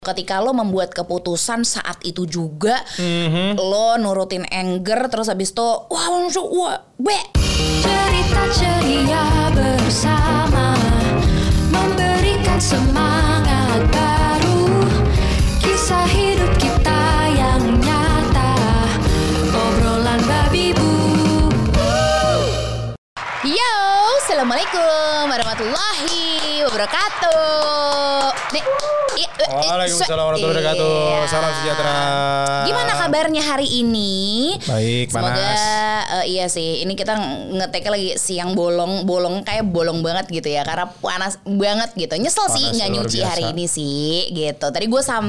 Ketika lo membuat keputusan saat itu juga, Mhm. lo nurutin anger, terus habis itu, wah langsung, wah, be. Cerita ceria bersama Memberikan semangat baru Kisah hidup kita yang nyata Obrolan babi bu Yo, assalamualaikum warahmatullahi wabarakatuh. Nih, i- i- Waalaikumsalam warahmatullahi wabarakatuh. Iya. Salam sejahtera. Gimana kabarnya hari ini? Baik, Semoga panas. eh, iya sih. Ini kita ngeteknya lagi siang bolong, bolong kayak bolong banget gitu ya. Karena panas banget gitu. Nyesel sih Panas nggak luar nyuci biasa. hari ini sih gitu. Tadi gue sam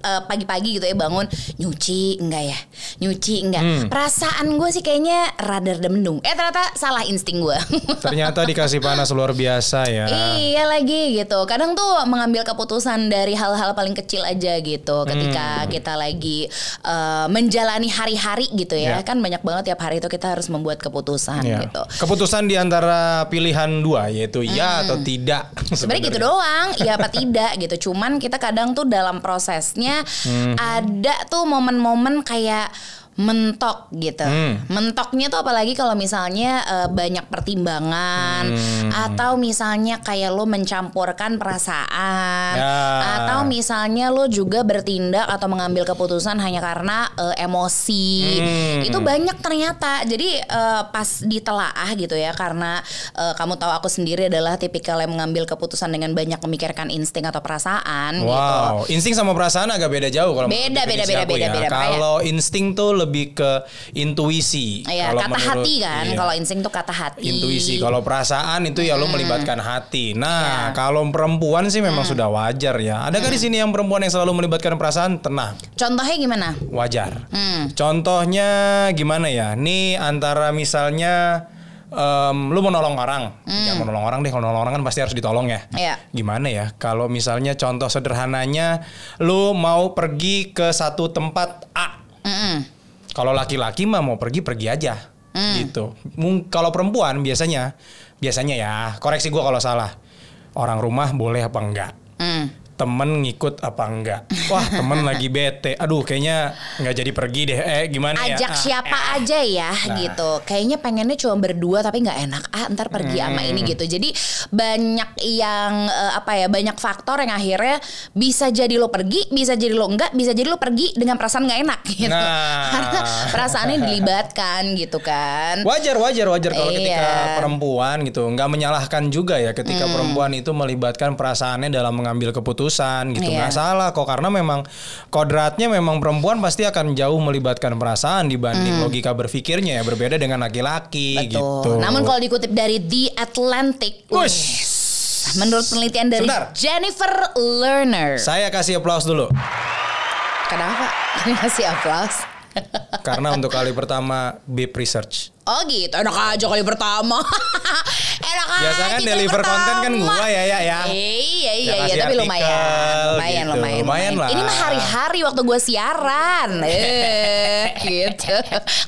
eh, pagi-pagi gitu ya bangun nyuci enggak ya? Nyuci enggak. Hmm. Perasaan gue sih kayaknya rada mendung. Eh ternyata salah insting gue. Ternyata dikasih panas luar biasa ya. Iya lagi gitu. Kadang tuh mengambil keputusan dari hal-hal paling kecil aja gitu. Ketika Hmm. kita lagi eh, menjalani hari-hari gitu ya. Iya. Kan banyak banget tiap hari itu kita harus membuat keputusan Ya. gitu. Keputusan di antara pilihan dua yaitu ya atau tidak. Sebenarnya gitu doang, iya apa tidak gitu. Cuman kita kadang tuh dalam prosesnya Hmm. ada tuh momen-momen kayak mentok gitu. Hmm. Mentoknya tuh apalagi kalau misalnya eh, banyak pertimbangan Hmm. atau misalnya kayak lo mencampurkan perasaan Ya. atau misalnya lo juga bertindak atau mengambil keputusan hanya karena eh, emosi. Hmm. Itu banyak ternyata. Jadi eh, pas ditelaah gitu ya karena eh, kamu tahu aku sendiri adalah tipikal yang mengambil keputusan dengan banyak memikirkan insting atau perasaan gitu. Wow, insting sama perasaan agak beda jauh kalau Beda, beda, beda, beda, ya. beda. Kalau insting tuh lebih ke intuisi. Iya, kata menurut- hati kan. iya. Kalau insting tuh kata hati. intuisi. Kalau perasaan itu ya lo melibatkan hati. Nah, Ya. kalau perempuan sih memang sudah wajar ya. Adakah di sini yang perempuan yang selalu melibatkan perasaan? Tenang, Contohnya gimana? wajar. Hmm. Contohnya gimana ya? Nih antara misalnya em, lu mau nolong orang, ya mau nolong orang deh. Kalau nolong orang kan pasti harus ditolong ya. Hmm. Iya. Gimana ya? Kalau misalnya contoh sederhananya, lu mau pergi ke satu tempat A. Kalau laki-laki mah mau pergi pergi aja, Hmm. gitu. Kalau perempuan biasanya, biasanya ya koreksi gua kalau salah. Orang rumah boleh apa enggak? Mm. Temen ngikut apa enggak? Wah temen lagi bete. Aduh kayaknya nggak jadi pergi deh. Eh gimana ya? Ajak Ah, siapa eh. aja ya gitu. Kayaknya pengennya cuma berdua tapi nggak enak. Ah ntar pergi sama ini Hmm. gitu. Jadi banyak yang eh, apa ya banyak faktor yang akhirnya bisa jadi lo pergi, bisa jadi lo enggak, bisa jadi lo pergi dengan perasaan nggak enak gitu. Nah. Karena perasaannya dilibatkan gitu kan. Wajar, wajar, wajar kalau Iya. ketika perempuan gitu, nggak menyalahkan juga ya ketika Hmm. perempuan itu melibatkan perasaannya dalam mengambil keputusan gitu, Iya. nggak salah kok karena memang kodratnya memang perempuan pasti akan jauh melibatkan perasaan dibanding logika berpikirnya ya berbeda dengan laki-laki gitu. Namun kalau dikutip dari The Atlantic, Wush. menurut penelitian dari Sebentar. Jennifer Lerner. saya kasih aplaus dulu Kenapa? Kasih aplaus. karena untuk kali pertama Bip Research. Oh gitu, enak aja kali pertama. enak Biasa aja kan kali deliver konten kan pertama. gua ya, ya, ya. Iya iya iya, tapi artikel lumayan, lumayan, gitu. lumayan, Lumayan lah. Ini mah hari-hari waktu gue siaran, eh, gitu.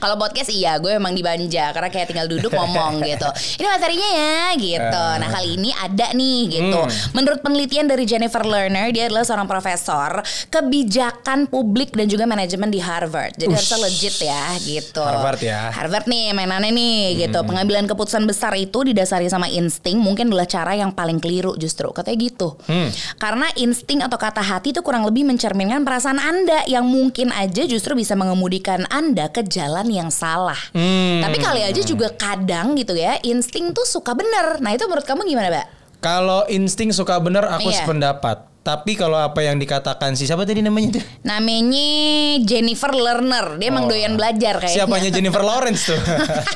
Kalau podcast iya, gue emang dibanja karena kayak tinggal duduk ngomong gitu. Ini materinya ya, gitu. Eh. Nah kali ini ada nih, gitu. Hmm. Menurut penelitian dari Jennifer Lerner, dia adalah seorang profesor kebijakan publik dan juga manajemen di Harvard. Jadi harusnya legit ya, gitu. Harvard ya. Harvard nih mainannya nih gitu. Pengambilan keputusan besar itu didasari sama insting mungkin adalah cara yang paling keliru justru katanya gitu. Karena insting atau kata hati itu kurang lebih mencerminkan perasaan Anda yang mungkin aja justru bisa mengemudikan Anda ke jalan yang salah. Tapi kali aja juga kadang gitu ya, insting tuh suka bener. Nah, itu menurut kamu gimana, Mbak? Kalau insting suka bener aku Iya. sependapat. Tapi kalau apa yang dikatakan si siapa tadi namanya tuh? Namanya Jennifer Lerner. Dia emang Oh. doyan belajar kayaknya. Siapanya Jennifer Lawrence tuh?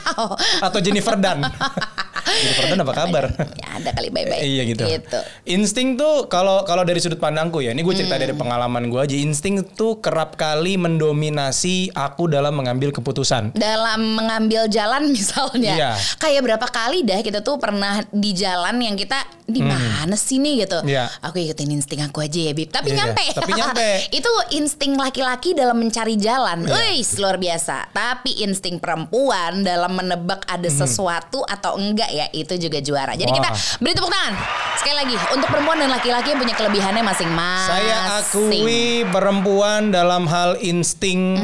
Atau Jennifer Dunn? Jennifer Dunn apa kabar? ya ada kali bye-bye. iya gitu. Gitu. Insting tuh kalau kalau dari sudut pandangku ya, ini gue cerita Hmm. dari pengalaman gue aja. Insting tuh kerap kali mendominasi aku dalam mengambil keputusan. dalam mengambil jalan misalnya Iya. kayak berapa kali dah kita tuh pernah di jalan yang kita di mana sih nih gitu Iya. aku ikutin insting aku aja ya bib tapi Iya, nyampe tapi nyampe. itu insting laki-laki dalam mencari jalan Iya. Wih, luar biasa tapi insting perempuan dalam menebak ada Hmm. sesuatu atau enggak ya itu juga juara. Jadi Wah. kita beri tepuk tangan. Sekali lagi untuk perempuan dan laki-laki yang punya kelebihannya masing-masing. Saya akui perempuan dalam hal insting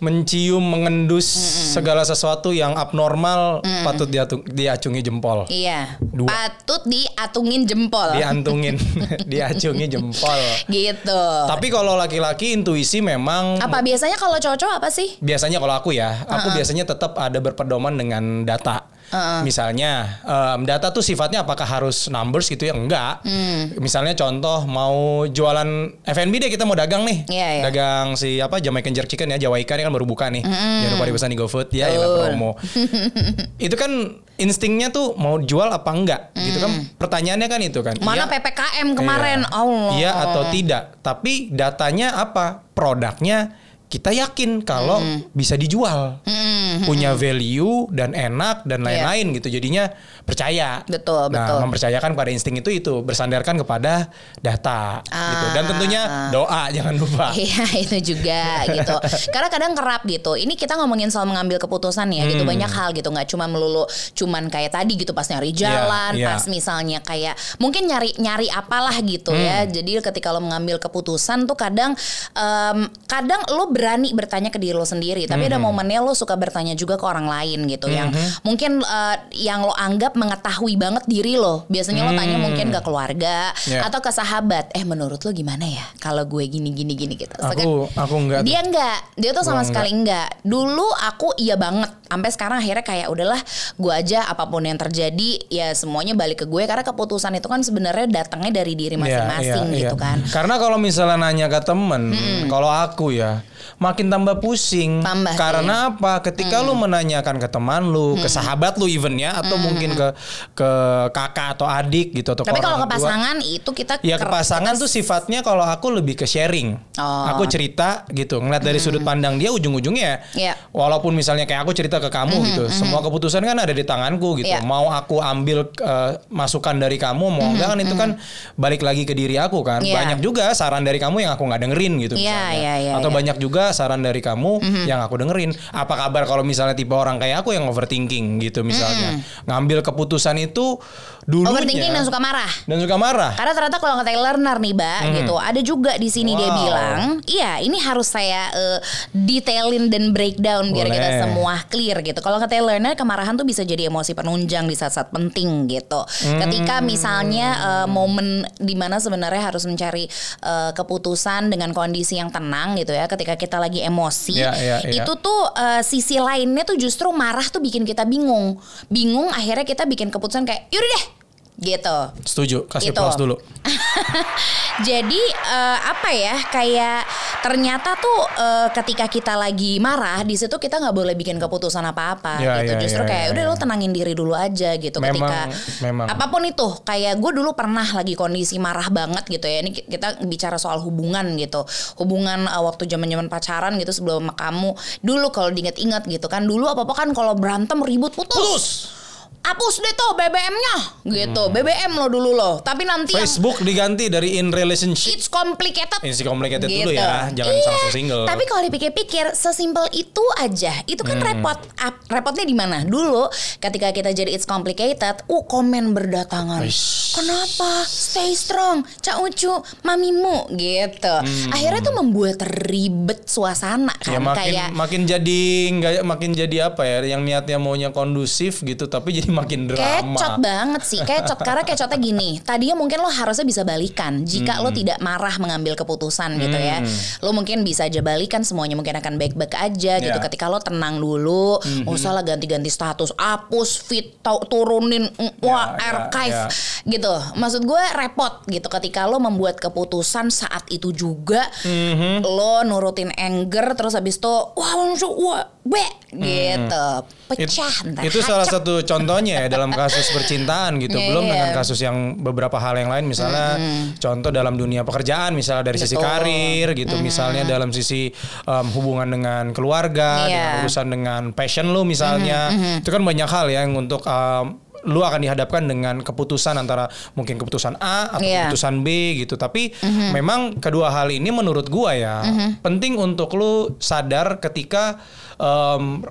mencium, mengendus segala sesuatu yang abnormal patut diatu- diacungi jempol. Iya. Dua. Patut diatungin jempol. Diantungin, diacungi jempol. Gitu. Tapi kalau laki-laki intuisi memang apa biasanya kalau cowok-cowok apa sih? biasanya kalau aku ya, aku biasanya tetap ada berpedoman dengan data. Misalnya em, data tuh sifatnya apakah harus numbers gitu ya? Enggak. Hmm. Misalnya contoh mau jualan F&B deh kita mau dagang nih. Iya, iya. Dagang si apa Jamaican Jerk Chicken ya, Jawa Ikan ini kan baru buka nih. Jangan lupa dipesan di GoFood ya, ya promo. itu kan instingnya tuh mau jual apa enggak gitu kan pertanyaannya kan itu kan Hmm. Mana Iya. PPKM kemarin? Iya. Allah. Iya atau tidak. Tapi datanya apa? Produknya kita yakin kalau bisa dijual. Punya value dan enak dan lain-lain gitu. Jadinya percaya. Iya. Betul, nah, betul. mempercayakan pada insting itu itu bersandarkan kepada data gitu. Dan Ah. tentunya doa jangan lupa. Iya itu juga gitu. Karena kadang kerap gitu. Ini kita ngomongin soal mengambil keputusan ya gitu. Hmm. Banyak hal gitu. nggak cuma melulu cuman kayak tadi gitu pas nyari jalan, iya. pas misalnya kayak mungkin nyari nyari apalah gitu ya. Hmm. Jadi ketika lo mengambil keputusan tuh kadang em, kadang lo berani bertanya ke diri lo sendiri. Tapi Hmm. ada momennya lo suka bertanya juga ke orang lain gitu. Yang mungkin eh, yang lo anggap mengetahui banget diri lo. Biasanya lo tanya mungkin ke keluarga Hmm. Yeah. atau ke sahabat. Eh menurut lo gimana ya kalau gue gini gini gini gitu. Kan Aku aku enggak. tuh. dia enggak, dia tuh sama sekali enggak. Dulu aku iya banget. Sampai sekarang akhirnya kayak udahlah, gue aja apa pun yang terjadi ya semuanya balik ke gue karena keputusan itu kan sebenarnya datangnya dari diri Iya, masing-masing iya, gitu iya. kan. Karena kalau misalnya nanya ke temen, kalau aku ya makin tambah pusing. Tambah. Karena apa? Ketika lu menanyakan ke teman lu, ke sahabat lu even ya, atau mungkin ke ke kakak atau adik gitu atau Tapi kalau ke tua. pasangan itu kita Ya ke pasangan kita- tuh sifatnya kalau aku lebih ke sharing. Oh. Aku cerita gitu, ngeliat dari sudut pandang dia ujung-ujungnya. Iya. Walaupun misalnya kayak aku cerita ke kamu gitu, semua keputusan kan ada di tanganku gitu. Iya. Mau aku ambil eh, masukan dari kamu, mau enggak kan itu kan balik lagi ke diri aku kan. Iya. Banyak juga saran dari kamu yang aku nggak dengerin gitu Iya, misalnya. iya, iya, Atau iya. banyak juga saran dari kamu yang aku dengerin. Apa kabar kalau misalnya tipe orang kayak aku yang overthinking gitu misalnya. Ngambil keputusan itu dulunya overthinking dan suka marah. dan suka marah. Karena ternyata kalau kata learner nih, Mbak, gitu, ada juga di sini dia Wow. bilang, iya ini harus saya eh, detailin dan breakdown biar Boleh. kita semua clear gitu. Kalau kata learner, kemarahan tuh bisa jadi emosi penunjang di saat-saat penting gitu. Ketika Hmm. misalnya eh, momen di mana sebenarnya harus mencari eh, keputusan dengan kondisi yang tenang gitu ya. Ketika kita lagi emosi, Iya, iya, iya. itu tuh eh, sisi lainnya tuh justru marah tuh bikin kita bingung. Bingung akhirnya kita bikin keputusan kayak, yaudah deh, gitu. Setuju, kasih Gitu. plus dulu. Jadi eh, apa ya kayak ternyata tuh eh, ketika kita lagi marah di situ kita nggak boleh bikin keputusan apa-apa Ya, gitu. ya, Justru ya, kayak ya, udah ya. lo tenangin diri dulu aja gitu Memang, ketika memang. apa pun itu. Kayak gue dulu pernah lagi kondisi marah banget gitu ya. Ini ki- kita bicara soal hubungan gitu. Hubungan eh, waktu zaman-zaman pacaran gitu sebelum sama kamu. Dulu kalau diinget-inget gitu kan. Dulu apa-apa kan kalau berantem ribut putus. Putus. Hapus deh tuh BBM-nya gitu. BBM lo dulu lo. Tapi nanti yang Facebook diganti dari in relationship. It's complicated. It's complicated dulu Gitu. ya, jangan Iya, langsung single. Tapi kalau dipikir-pikir, sesimpel itu aja. Itu kan Hmm. repot. Ap- repotnya di mana? Dulu ketika kita jadi it's complicated, uh komen berdatangan. Wish. Kenapa? Stay strong, Cak Ucu, mamimu gitu. Akhirnya tuh membuat ribet suasana Hmm. Ya kan makin kayak makin jadi nggak makin jadi apa ya yang niatnya maunya kondusif gitu tapi jadi makin drama. Kecot banget sih, kecot karena kecotnya gini. Tadinya mungkin lo harusnya bisa balikan jika lo tidak marah mengambil keputusan gitu ya. Lo mungkin bisa aja balikan semuanya mungkin akan baik-baik aja gitu. Ya. Ketika lo tenang dulu, nggak usah lah ganti-ganti status, hapus, fit, tau- turunin, mm, wah Ya, ya, archive ya. gitu. Maksud gue repot gitu ketika lo membuat keputusan saat itu juga lo nurutin anger terus habis itu wah langsung wah be gitu It- pecah ntar itu salah hacep. satu contohnya ya dalam kasus percintaan gitu. Iya, Belum iya. dengan kasus yang beberapa hal yang lain misalnya contoh dalam dunia pekerjaan misalnya dari sisi Betul. karir gitu, misalnya dalam sisi um, hubungan dengan keluarga, Iya. dengan urusan dengan passion lu misalnya. Itu kan banyak hal ya yang untuk um, lu akan dihadapkan dengan keputusan antara mungkin keputusan A atau Iya. keputusan B gitu. Tapi memang kedua hal ini menurut gua ya penting untuk lu sadar ketika um,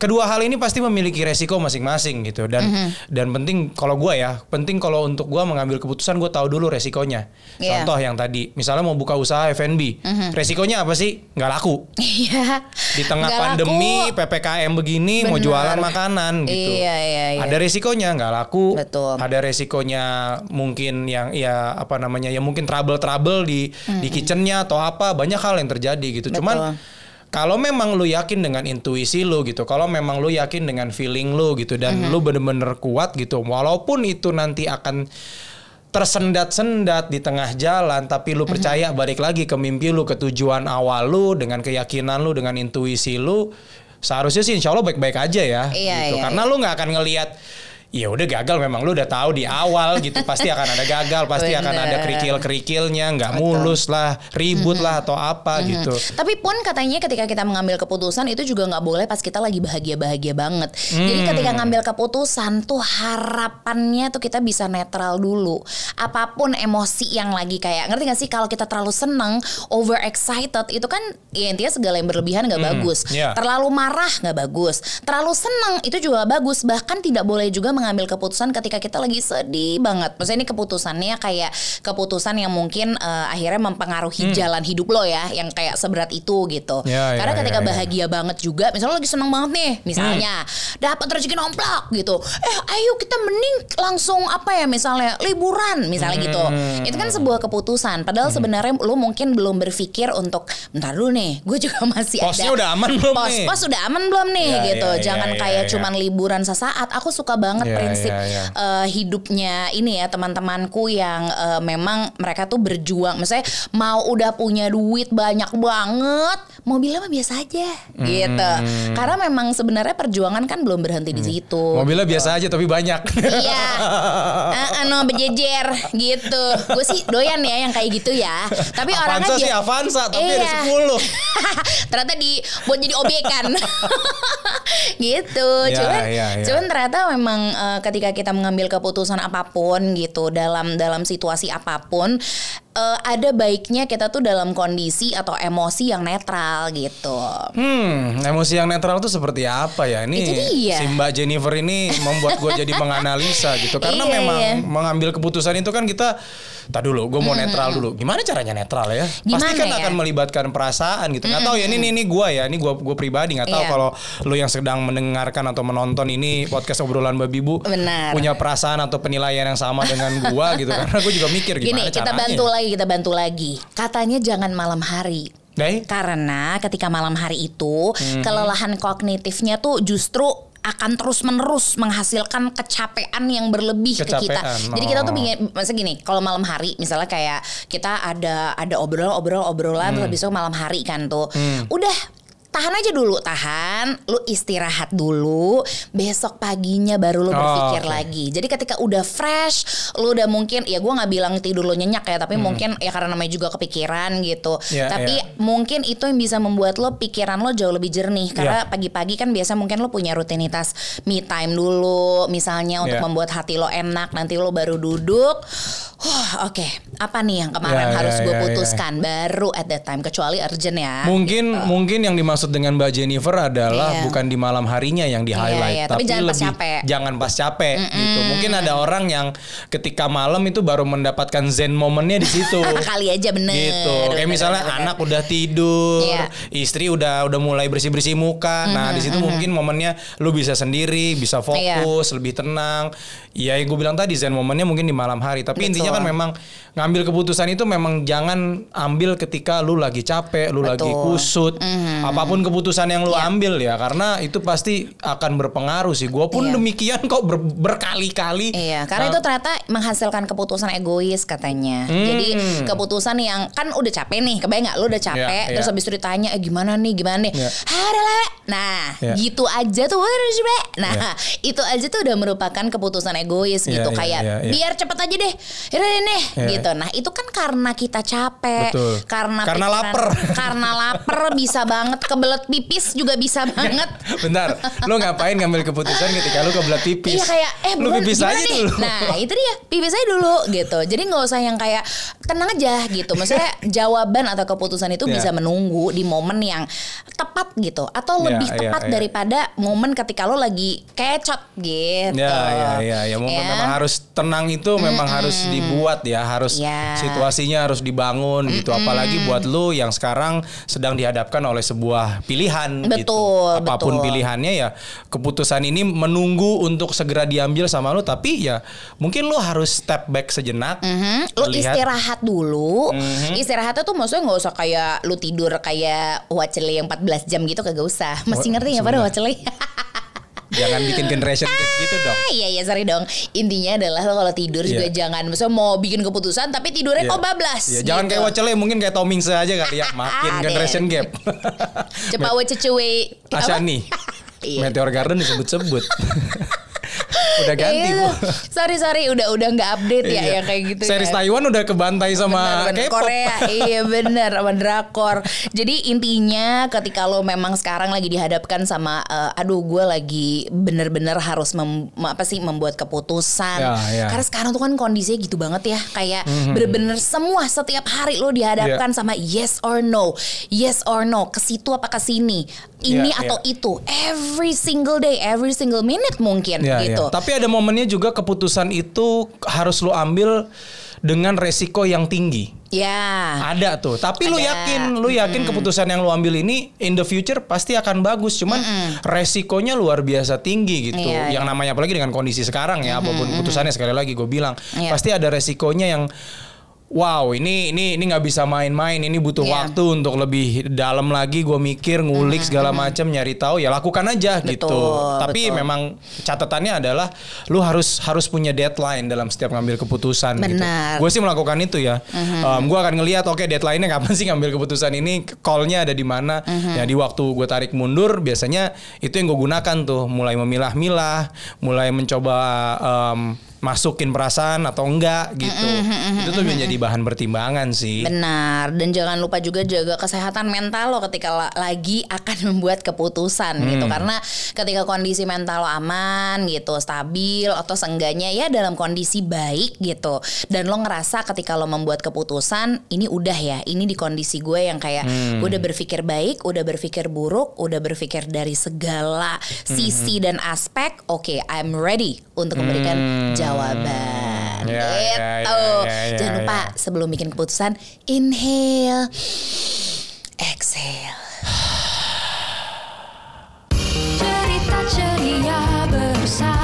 kedua hal ini pasti memiliki resiko masing-masing gitu dan Mhm. dan penting kalau gua ya penting kalau untuk gua mengambil keputusan gua tahu dulu resikonya Iya. contoh yang tadi misalnya mau buka usaha F&B resikonya apa sih nggak laku Iya. di tengah Nggak pandemi laku. ppkm begini mau Bener. jualan makanan gitu Iya, iya, iya. ada resikonya nggak laku Betul. ada resikonya mungkin yang ya apa namanya ya mungkin trouble trouble di di kitchennya atau apa banyak hal yang terjadi gitu Betul. cuman kalau memang lu yakin dengan intuisi lu gitu, kalau memang lu yakin dengan feeling lu gitu dan lu bener-bener kuat gitu, walaupun itu nanti akan tersendat-sendat di tengah jalan, tapi lu percaya balik lagi ke mimpi lu, ke tujuan awal lu dengan keyakinan lu, dengan intuisi lu, seharusnya sih insya Allah baik-baik aja ya. Iya, gitu. iya, Karena lu nggak akan ngelihat ya udah gagal memang lu udah tahu di awal gitu pasti akan ada gagal pasti akan ada Bener. kerikil-kerikilnya nggak mulus lah ribut lah atau apa gitu Tapi pun katanya ketika kita mengambil keputusan itu juga nggak boleh pas kita lagi bahagia-bahagia banget. Jadi ketika ngambil keputusan tuh harapannya tuh kita bisa netral dulu. Apa pun emosi yang lagi kayak ngerti gak sih kalau kita terlalu seneng, over excited itu kan ya intinya segala yang berlebihan nggak bagus. iya. Terlalu marah nggak bagus. Terlalu seneng itu juga bagus. Bahkan tidak boleh juga mengambil keputusan ketika kita lagi sedih banget. Maksudnya ini keputusannya kayak keputusan yang mungkin eh, akhirnya mempengaruhi jalan hidup lo ya, yang kayak seberat itu gitu. Hmm. Ya, ya, Karena ketika ya, ya. bahagia banget juga, misalnya lo lagi seneng banget nih, misalnya Hmm. dapat rezeki nomplok gitu. Eh, ayo kita mending langsung apa ya misalnya liburan misalnya gitu. Hmm. Itu kan sebuah keputusan. Padahal sebenarnya lo mungkin belum berpikir untuk bentar dulu nih, gue juga masih Posnya ada. udah aman belum pos, nih? Pos udah aman belum nih Ya, gitu. ya, ya, Jangan ya, kayak ya. cuman liburan sesaat. Aku suka banget Ya, prinsip ya, ya. eh, hidupnya ini ya teman-temanku yang eh, memang mereka tuh berjuang. Misalnya mau udah punya duit banyak banget, mobilnya mah biasa aja gitu. Hmm. Karena memang sebenarnya perjuangan kan belum berhenti di situ. mobilnya biasa aja tapi banyak Iya, uh, no berjejer gitu. Gue sih doyan ya yang kayak gitu ya. Tapi orangnya Avanza sih dia- Avanza tapi ada Iya. 10 ternyata di buat jadi obyekan gitu Ya, cuman ya, ya. cuman ternyata memang eh, ketika kita mengambil keputusan apa pun gitu dalam dalam situasi apa pun eh, ada baiknya kita tuh dalam kondisi atau emosi yang netral gitu Hmm, emosi yang netral tuh seperti apa ya? Ini Itu dia. si Mbak Jennifer ini membuat gue jadi menganalisa gitu. Karena Iya, memang iya. mengambil keputusan itu kan kita, tak dulu, gue mau netral dulu. Gimana caranya netral ya? Pasti Gimana kan ya? akan melibatkan perasaan gitu. Nggak tahu ya ini ini, ini gue ya, ini gue gue pribadi nggak tahu Iya. kalau lu yang sedang mendengarkan atau menonton ini podcast obrolan babi bu Benar. punya perasaan atau penilaian yang sama dengan gue gitu. Karena gue juga mikir gini gimana kita caranya. bantu lagi kita bantu lagi katanya jangan malam hari Deh, Karena ketika malam hari itu Mhm. kelelahan kognitifnya tuh justru akan terus menerus menghasilkan kecapean yang berlebih ke kita. Kecapean, Jadi kita tuh oh. pingin, maksudnya gini, kalau malam hari misalnya kayak kita ada ada obrolan obrolan obrolan Hmm. itu malam hari kan tuh, udah tahan aja dulu tahan lu istirahat dulu besok paginya baru lu Oh, berpikir oke. lagi jadi ketika udah fresh lu udah mungkin ya gua nggak bilang tidur lu nyenyak ya tapi mungkin ya karena namanya juga kepikiran gitu Hmm. Ya, tapi ya. mungkin itu yang bisa membuat lo pikiran lo jauh lebih jernih karena Ya. pagi-pagi kan biasa mungkin lo punya rutinitas me time dulu misalnya untuk Ya. membuat hati lo enak nanti lo baru duduk Wah, oke apa nih yang kemarin Ya, harus ya, gue ya, ya. putuskan baru at that time kecuali urgent ya Mungkin mungkin yang dimaksud dengan Mbak Jennifer adalah Iya. bukan di malam harinya yang di Iya, highlight, iya, tapi jangan pas capek. jangan pas capek gitu. Mungkin ada orang yang ketika malam itu baru mendapatkan zen momennya di situ. kali aja bener gitu. Kayak Bener, misalnya bener, anak udah tidur, Iya. istri udah udah mulai bersih-bersih muka. Nah, di situ mungkin momennya lu bisa sendiri, bisa Iya. fokus, lebih tenang. Iya, gue bilang tadi zen momennya mungkin di malam hari. Tapi Betul. intinya kan memang ngambil keputusan itu memang jangan ambil ketika lu lagi capek, lu lagi Betul. Mhm. kusut. Apa pun keputusan yang lu Iya. ambil ya, karena itu pasti akan berpengaruh sih. Gue pun Iya. demikian kok ber- berkali-kali. Iya, karena Nah, itu ternyata menghasilkan keputusan egois katanya. Hmm. Jadi keputusan yang kan udah capek nih, kebayang nggak? Lu udah capek, Iya, terus iya. habis itu ditanya, eh gimana nih, gimana nih? Iya. Ah, udah lah, Be." Nah, Iya. gitu aja tuh. Nah, Iya. itu aja tuh udah merupakan keputusan egois Iya, gitu, iya, kayak iya, iya. biar cepet aja deh, deh, nih, Iya. gitu. Nah, itu kan karena kita capek, Betul. karena Karena pikiran- lapar. karena lapar bisa banget kebelet pipis juga bisa banget. Bentar, lo ngapain ngambil keputusan ketika lo kebelat pipis? Iya kayak eh lo pipis aja nih? dulu. Nah itu dia pipis aja dulu gitu. Jadi nggak usah yang kayak tenang aja gitu. Maksudnya jawaban atau keputusan itu Iya. bisa menunggu di momen yang tepat gitu atau Iya, lebih iya, tepat iya. daripada momen ketika lo lagi kecot gitu. Ya, ya, ya, ya. Memang, Ya. memang harus tenang itu memang harus dibuat ya, harus Ya. situasinya harus dibangun gitu. Apalagi buat lu yang sekarang sedang dihadapkan oleh sebuah pilihan gitu. Betul, Apa pun betul. pilihannya ya, keputusan ini menunggu untuk segera diambil sama lu. Tapi ya mungkin lu harus step back sejenak, Mhm. Lu melihat- istirahat dulu. Mhm. Istirahatnya tuh maksudnya nggak usah kayak lu tidur kayak wacele yang 14 jam gitu kagak usah. Masih ngerti nggak pada wacele? Jangan bikin generation gap gitu dong. Ah, Iya iya sorry dong. Intinya adalah lo kalau tidur juga Iya. jangan maksudnya mau bikin keputusan tapi tidurnya Iya. kok bablas. Iya, Jangan gitu. kayak Wacele mungkin kayak Tomingse aja kali ya, makin generation gap. Cepat we cecuwe. Asyani. Iya. Meteor Garden disebut-sebut. udah ganti Iya. bu. Sorry sorry udah udah nggak update ya Iya. yang kayak gitu. Series ya. Taiwan udah kebantai sama Bener, bener. Korea iya bener sama drakor jadi intinya ketika lo memang sekarang lagi dihadapkan sama eh, aduh gue lagi bener-bener harus mem- apa sih membuat keputusan Ya, ya. karena sekarang tuh kan kondisinya gitu banget ya kayak Mhm. bener-bener semua setiap hari lo dihadapkan Ya. sama yes or no yes or no ke situ apa ke sini ini Ya, atau ya. itu every single day every single minute mungkin Ya, gitu ya. Tapi ada momennya juga keputusan itu harus lo ambil dengan resiko yang tinggi. ya Ada tuh. Tapi lu Ada. yakin, lu yakin keputusan yang lu ambil ini in the future pasti akan bagus. Cuman resikonya luar biasa tinggi gitu. Iya, yang namanya apalagi dengan kondisi sekarang ya, apa pun keputusannya sekali lagi gue bilang, Iya. pasti ada resikonya yang Wow, ini ini ini nggak bisa main-main. Ini butuh Iya. waktu untuk lebih dalam lagi. Gue mikir, ngulik segala macam, nyari tahu. Ya lakukan aja gitu. Betul, Tapi betul. memang catatannya adalah lu harus harus punya deadline dalam setiap ngambil keputusan. gitu. Benar. Gue sih melakukan itu ya. gue akan ngelihat oke deadline-nya kapan sih ngambil keputusan ini, call-nya ada di mana. Ya di waktu gue tarik mundur biasanya itu yang gue gunakan tuh, mulai memilah-milah, mulai mencoba em, masukin perasaan atau enggak gitu. itu tuh menjadi bahan pertimbangan sih. Benar, dan jangan lupa juga jaga kesehatan mental lo ketika la- lagi akan membuat keputusan gitu. Hmm. Karena ketika kondisi mental lo aman gitu, stabil atau seenggaknya ya dalam kondisi baik gitu. Dan lo ngerasa ketika lo membuat keputusan, ini udah ya, ini di kondisi gue yang kayak Hmm. udah berpikir baik, udah berpikir buruk, udah berpikir dari segala sisi Hmm. dan aspek. Oke, I'm ready untuk memberikan jawaban jawaban. Ya, gitu. Ya, ya, ya, Jangan lupa sebelum bikin keputusan inhale, exhale. Cerita ceria bersama